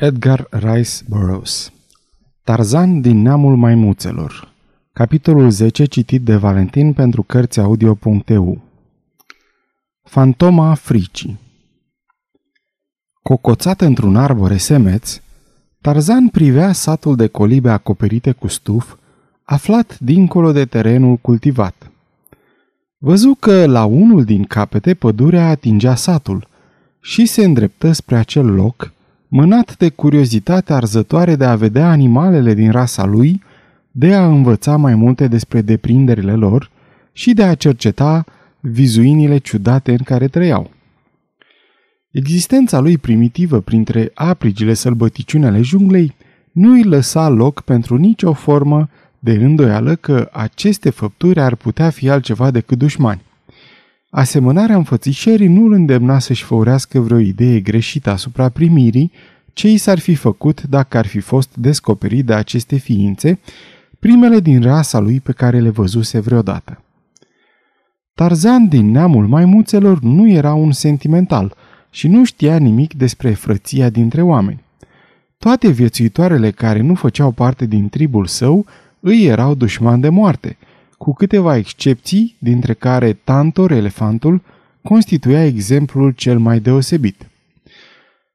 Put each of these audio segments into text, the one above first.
Edgar Rice Burroughs. Tarzan din neamul maimuțelor. Capitolul 10 citit de Valentin pentru Cărțiaudio.eu Fantoma fricii. Cocoțat într-un arbore semeț, Tarzan privea satul de colibe acoperite cu stuf, aflat dincolo de terenul cultivat. Văzu că la unul din capete pădurea atingea satul și se îndreptă spre acel loc, mânat de curiozitatea arzătoare de a vedea animalele din rasa lui, de a învăța mai multe despre deprinderile lor și de a cerceta vizuinile ciudate în care trăiau. Existența lui primitivă printre aprigile sălbăticiune ale junglei nu îi lăsa loc pentru nicio formă de îndoială că aceste făpturi ar putea fi altceva decât dușmani. Asemănarea înfățișării nu îl îndemna să-și făurească vreo idee greșită asupra primirii ce i s-ar fi făcut dacă ar fi fost descoperit de aceste ființe, primele din rasa lui pe care le văzuse vreodată. Tarzan din neamul maimuțelor nu era un sentimental și nu știa nimic despre frăția dintre oameni. Toate viețuitoarele care nu făceau parte din tribul său îi erau dușmani de moarte – cu câteva excepții, dintre care Tantor, elefantul, constituia exemplul cel mai deosebit.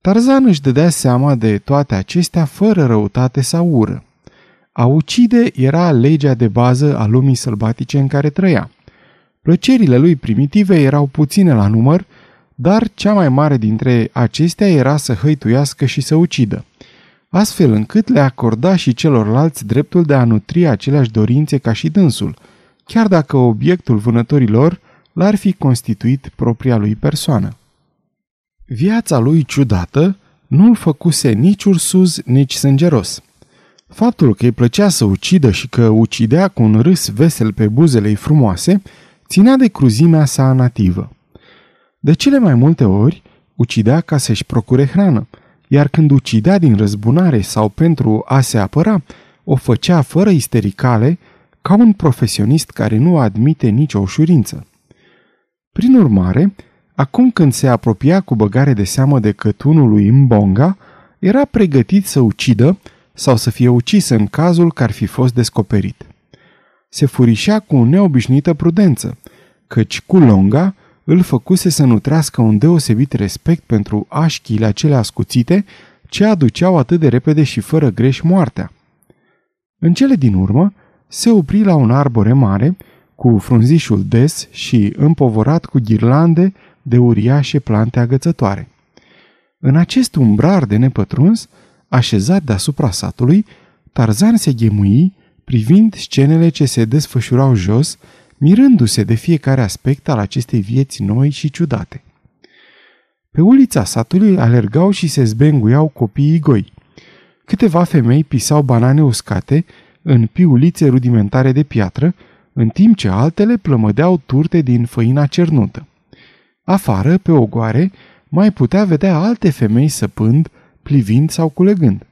Tarzan își dădea seama de toate acestea fără răutate sau ură. A ucide era legea de bază a lumii sălbatice în care trăia. Plăcerile lui primitive erau puține la număr, dar cea mai mare dintre acestea era să hăituiască și să ucidă – astfel încât le acorda și celorlalți dreptul de a nutri aceleași dorințe ca și dânsul, chiar dacă obiectul vânătorilor l-ar fi constituit propria lui persoană. Viața lui ciudată nu-l făcuse nici ursuz, nici sângeros. Faptul că îi plăcea să ucidă și că ucidea cu un râs vesel pe buzele ei frumoase, ținea de cruzimea sa nativă. De cele mai multe ori, ucidea ca să-și procure hrană, iar când ucidea din răzbunare sau pentru a se apăra, o făcea fără istericale, ca un profesionist care nu admite nicio ușurință. Prin urmare, acum când se apropia cu băgare de seamă de cătunul lui Mbonga, era pregătit să ucidă sau să fie ucis în cazul că ar fi fost descoperit. Se furișea cu neobișnuită prudență, căci Kulonga îl făcuse să nutrească un deosebit respect pentru așchiile acelea ascuțite ce aduceau atât de repede și fără greș moartea. În cele din urmă, se opri la un arbore mare, cu frunzișul des și împovorat cu ghirlande de uriașe plante agățătoare. În acest umbrar de nepătruns, așezat deasupra satului, Tarzan se ghemui, privind scenele ce se desfășurau jos, mirându-se de fiecare aspect al acestei vieți noi și ciudate. Pe ulița satului alergau și se zbenguiau copiii goi. Câteva femei pisau banane uscate în piulițe rudimentare de piatră, în timp ce altele plămădeau turte din făina cernută. Afară, pe ogoare, mai putea vedea alte femei săpând, plivind sau culegând.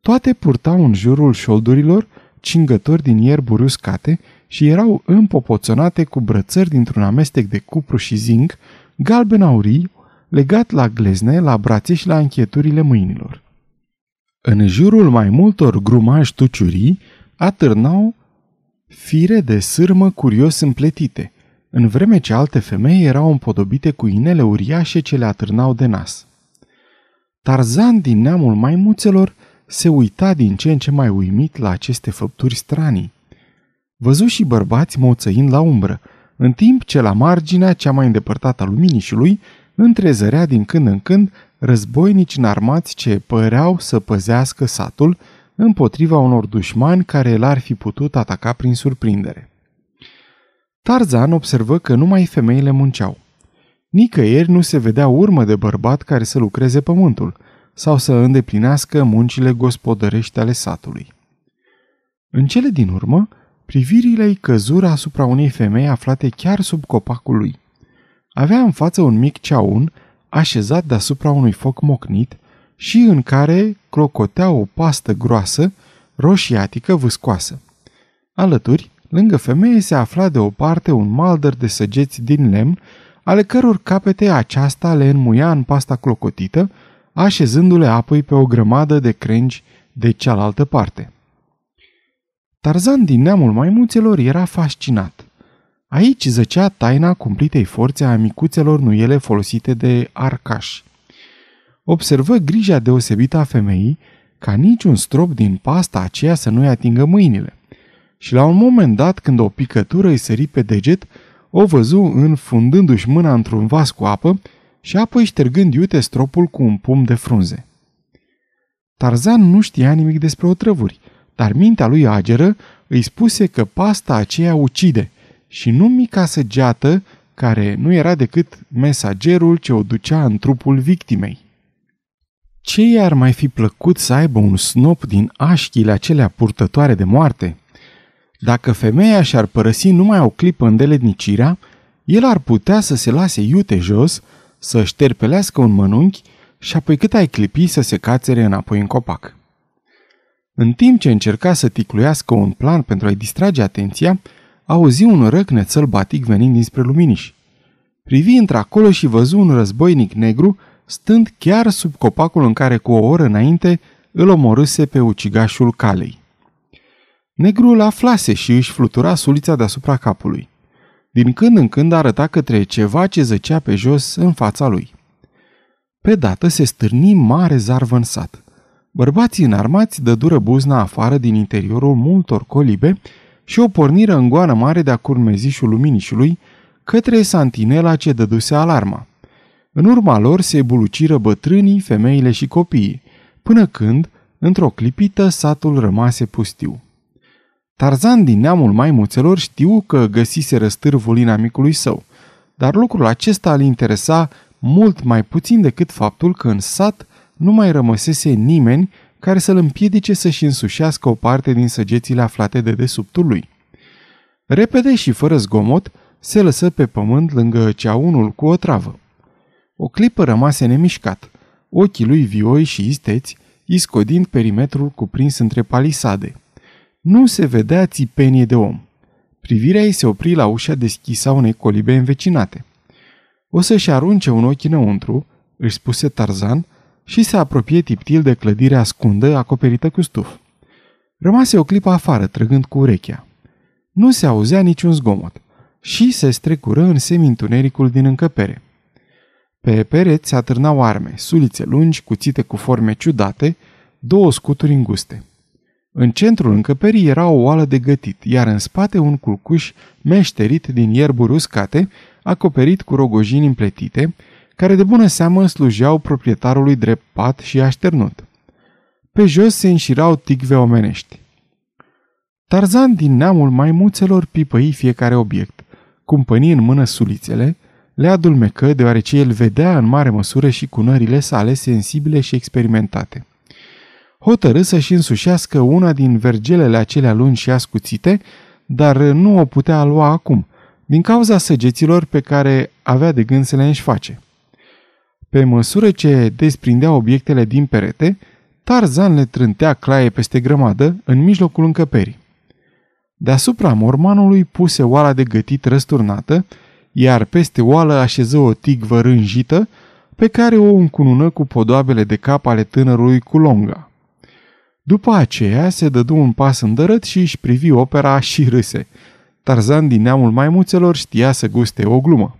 Toate purtau în jurul șoldurilor cingători din ierburi uscate și erau împopoțonate cu brățări dintr-un amestec de cupru și zinc, galben aurii, legat la glezne, la brațe și la încheturile mâinilor. În jurul mai multor grumași tuciurii atârnau fire de sârmă curios împletite, în vreme ce alte femei erau împodobite cu inele uriașe ce le atârnau de nas. Tarzan din neamul maimuțelor se uita din ce în ce mai uimit la aceste făpturi stranii. Văzu și bărbați moțăind la umbră, în timp ce la marginea cea mai îndepărtată a luminișului întrezărea din când în când războinici înarmați ce păreau să păzească satul împotriva unor dușmani care l-ar fi putut ataca prin surprindere. Tarzan observă că numai femeile munceau. Nicăieri nu se vedea urmă de bărbat care să lucreze pământul sau să îndeplinească muncile gospodărești ale satului. În cele din urmă, privirile îi căzură asupra unei femei aflate chiar sub copacul lui. Avea în față un mic ceaun așezat deasupra unui foc mocnit și în care clocotea o pastă groasă, roșiatică, vâscoasă. Alături, lângă femeie, se afla de o parte un maldăr de săgeți din lemn, ale căror capete aceasta le înmuia în pasta clocotită, așezându-le apoi pe o grămadă de crengi de cealaltă parte. Tarzan din neamul maimuțelor era fascinat. Aici zăcea taina cumplitei forțe a micuțelor nuiele folosite de arcași. Observă grija deosebită a femeii ca niciun strop din pasta aceea să nu-i atingă mâinile. Și la un moment dat, când o picătură îi sări pe deget, o văzu înfundându-și mâna într-un vas cu apă și apoi ștergând iute stropul cu un pum de frunze. Tarzan nu știa nimic despre otrăvuri, dar mintea lui ageră îi spuse că pasta aceea ucide și nu mica săgeată care nu era decât mesagerul ce o ducea în trupul victimei. Ce i-ar mai fi plăcut să aibă un snop din așchile acelea purtătoare de moarte? Dacă femeia și-ar părăsi numai o clipă îndeletnicirea, el ar putea să se lase iute jos, să șterpelească un mănunchi și apoi cât ai clipi să se cațere înapoi în copac. În timp ce încerca să ticluiască un plan pentru a-i distrage atenția, auzi un răcnet sălbatic venind dinspre luminiș. Privi într-acolo și văzu un războinic negru stând chiar sub copacul în care cu o oră înainte îl omorâse pe ucigașul calei. Negrul aflase și își flutura sulița deasupra capului. Din când în când arăta către ceva ce zăcea pe jos în fața lui. Pe dată se stârni mare zarvă în sat. Bărbații înarmați dădură buzna afară din interiorul multor colibe și o porniră în goană mare de-a curmezișul luminișului către santinela ce dăduse alarma. În urma lor se buluciră bătrânii, femeile și copiii, până când, într-o clipită, satul rămase pustiu. Tarzan din neamul maimuțelor știu că găsise răstârvul inamicului său, dar lucrul acesta îl interesa mult mai puțin decât faptul că în sat nu mai rămăsese nimeni care să-l împiedice să-și însușească o parte din săgețile aflate de desubtul lui. Repede și fără zgomot, se lăsă pe pământ lângă ceaunul cu o travă. O clipă rămase nemișcat, ochii lui vioi și isteți, iscodind perimetrul cuprins între palisade. Nu se vedea țipenie de om. Privirea ei se opri la ușa deschisă a unei colibe învecinate. O să-și arunce un ochi înăuntru, își spuse Tarzan, și se apropie tiptil de clădire ascundă acoperită cu stuf. Rămase o clipă afară, trăgând cu urechea. Nu se auzea niciun zgomot și se strecură în semintunericul din încăpere. Pe pereți se atârnau arme, sulițe lungi, cuțite cu forme ciudate, două scuturi înguste. În centrul încăperii era o oală de gătit, iar în spate un culcuș meșterit din ierburi uscate, acoperit cu rogojini împletite, care de bună seamă slujeau proprietarului drept pat și așternut. Pe jos se înșirau tigve omenești. Tarzan din neamul maimuțelor pipăi fiecare obiect, cumpăni în mână sulițele, le adulmecă deoarece el vedea în mare măsură și cunările sale sensibile și experimentate. Hotărâ să-și însușească una din vergelele acelea lungi și ascuțite, dar nu o putea lua acum, din cauza săgeților pe care avea de gând să le înșface. Pe măsură ce desprindea obiectele din perete, Tarzan le trântea claie peste grămadă în mijlocul încăperii. Deasupra mormanului puse oala de gătit răsturnată, iar peste oală așeză o tigvă rânjită, pe care o încunună cu podoabele de cap ale tânărului cu longa. După aceea se dădu un pas îndărât și își privi opera și râse. Tarzan din neamul maimuțelor știa să guste o glumă.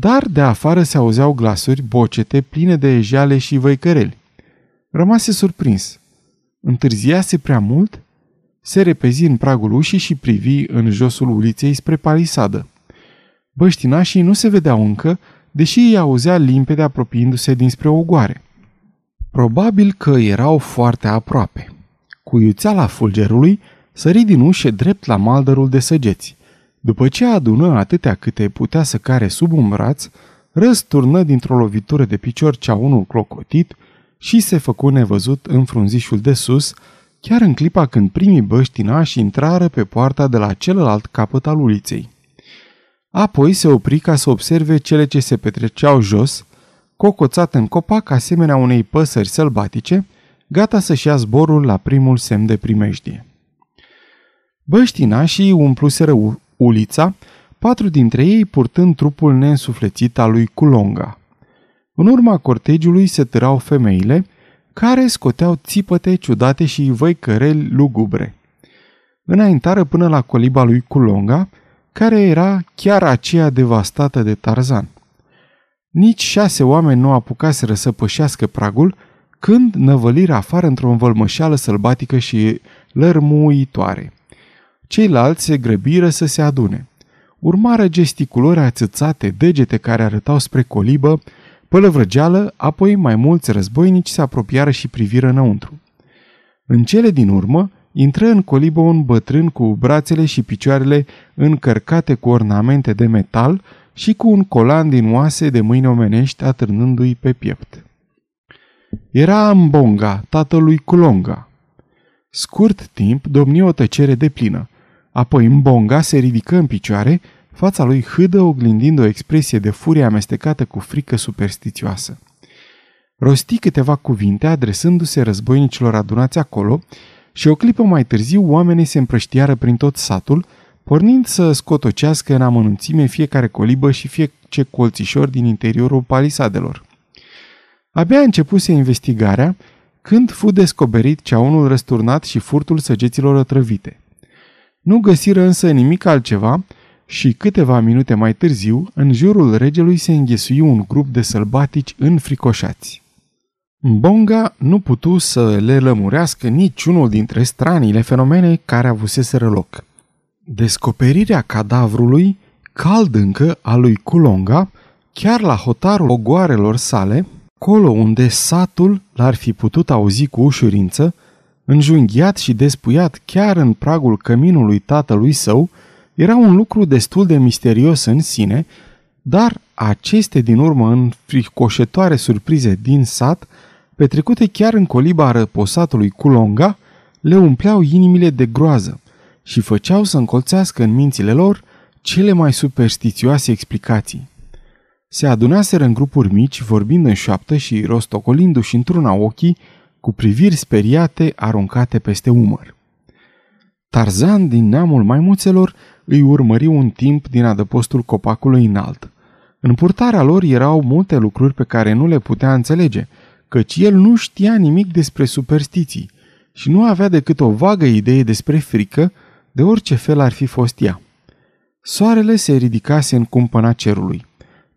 Dar de afară se auzeau glasuri bocete pline de jale și văicăreli. Rămase surprins. Întârziase prea mult? Se repezi în pragul ușii și privi în josul uliței spre palisadă. Băștinașii nu se vedeau încă, deși îi auzea limpede apropiindu-se dinspre ogoare. Probabil că erau foarte aproape. Cu iuțeala fulgerului, sări din ușă drept la maldărul de săgeți. După ce adună atâtea câte putea să care sub un braț, răsturnă dintr-o lovitură de picior cea unul clocotit și se făcu nevăzut în frunzișul de sus, chiar în clipa când primii băștinași intrară pe poarta de la celălalt capăt al uliței. Apoi se opri ca să observe cele ce se petreceau jos, cocoțat în copac asemenea unei păsări sălbatice, gata să-și ia zborul la primul semn de primejdie. Băștinașii umpluseră ulița, patru dintre ei purtând trupul neînsuflețit al lui Culonga. În urma cortegiului se târau femeile, care scoteau țipăte ciudate și văicăreli lugubre. Înaintară până la coliba lui Culonga, care era chiar aceea devastată de Tarzan. Nici șase oameni nu apucaseră să pășească pragul, când năvăliră afară într-o învălmășeală sălbatică și lărmuitoare. Ceilalți se grăbiră să se adune. Urmară gesticulări ațățate, degete care arătau spre colibă, pălăvrăgeală, apoi mai mulți războinici se apropiară și priviră înăuntru. În cele din urmă, intră în colibă un bătrân cu brațele și picioarele încărcate cu ornamente de metal și cu un colan din oase de mâini omenești atârnându-i pe piept. Era Mbonga, tatălui Culonga. Scurt timp domni o tăcere de plină. Apoi Mbonga se ridică în picioare, fața lui hâdă oglindind o expresie de furie amestecată cu frică superstițioasă. Rosti câteva cuvinte adresându-se războinicilor adunați acolo și o clipă mai târziu oamenii se împrăștiară prin tot satul, pornind să scotocească în amănunțime fiecare colibă și fie ce colțișor din interiorul palisadelor. Abia începuse investigarea când fu descoperit ceaunul răsturnat și furtul săgeților otrăvite. Nu găsiră însă nimic altceva și câteva minute mai târziu, în jurul regelui se înghesui un grup de sălbatici înfricoșați. Bonga nu putu să le lămurească niciunul dintre stranile fenomene care avuseseră loc. Descoperirea cadavrului, cald încă, al lui Culonga, chiar la hotarul ogoarelor sale, Colo unde satul l-ar fi putut auzi cu ușurință, înjunghiat și despuiat chiar în pragul căminului tatălui său, era un lucru destul de misterios în sine, dar aceste din urmă înfricoșătoare surprize din sat, petrecute chiar în coliba răposatului Culonga, le umpleau inimile de groază și făceau să încolțească în mințile lor cele mai superstițioase explicații. Se adunaseră în grupuri mici, vorbind în șoaptă și rostocolindu-și într-una ochii, cu priviri speriate aruncate peste umăr. Tarzan, din neamul maimuțelor, îi urmări un timp din adăpostul copacului înalt. În purtarea lor erau multe lucruri pe care nu le putea înțelege, căci el nu știa nimic despre superstiții și nu avea decât o vagă idee despre frică, de orice fel ar fi fost ea. Soarele se ridicase în cumpăna cerului.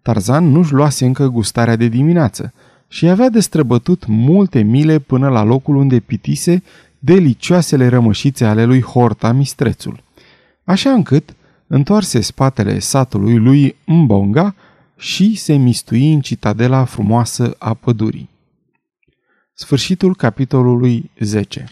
Tarzan nu-și luase încă gustarea de dimineață și avea de străbătut multe mile până la locul unde pitise delicioasele rămășițe ale lui Horta Mistrețul. Așa încât întoarse spatele satului lui Mbonga și se mistui în citadela frumoasă a pădurii. Sfârșitul capitolului 10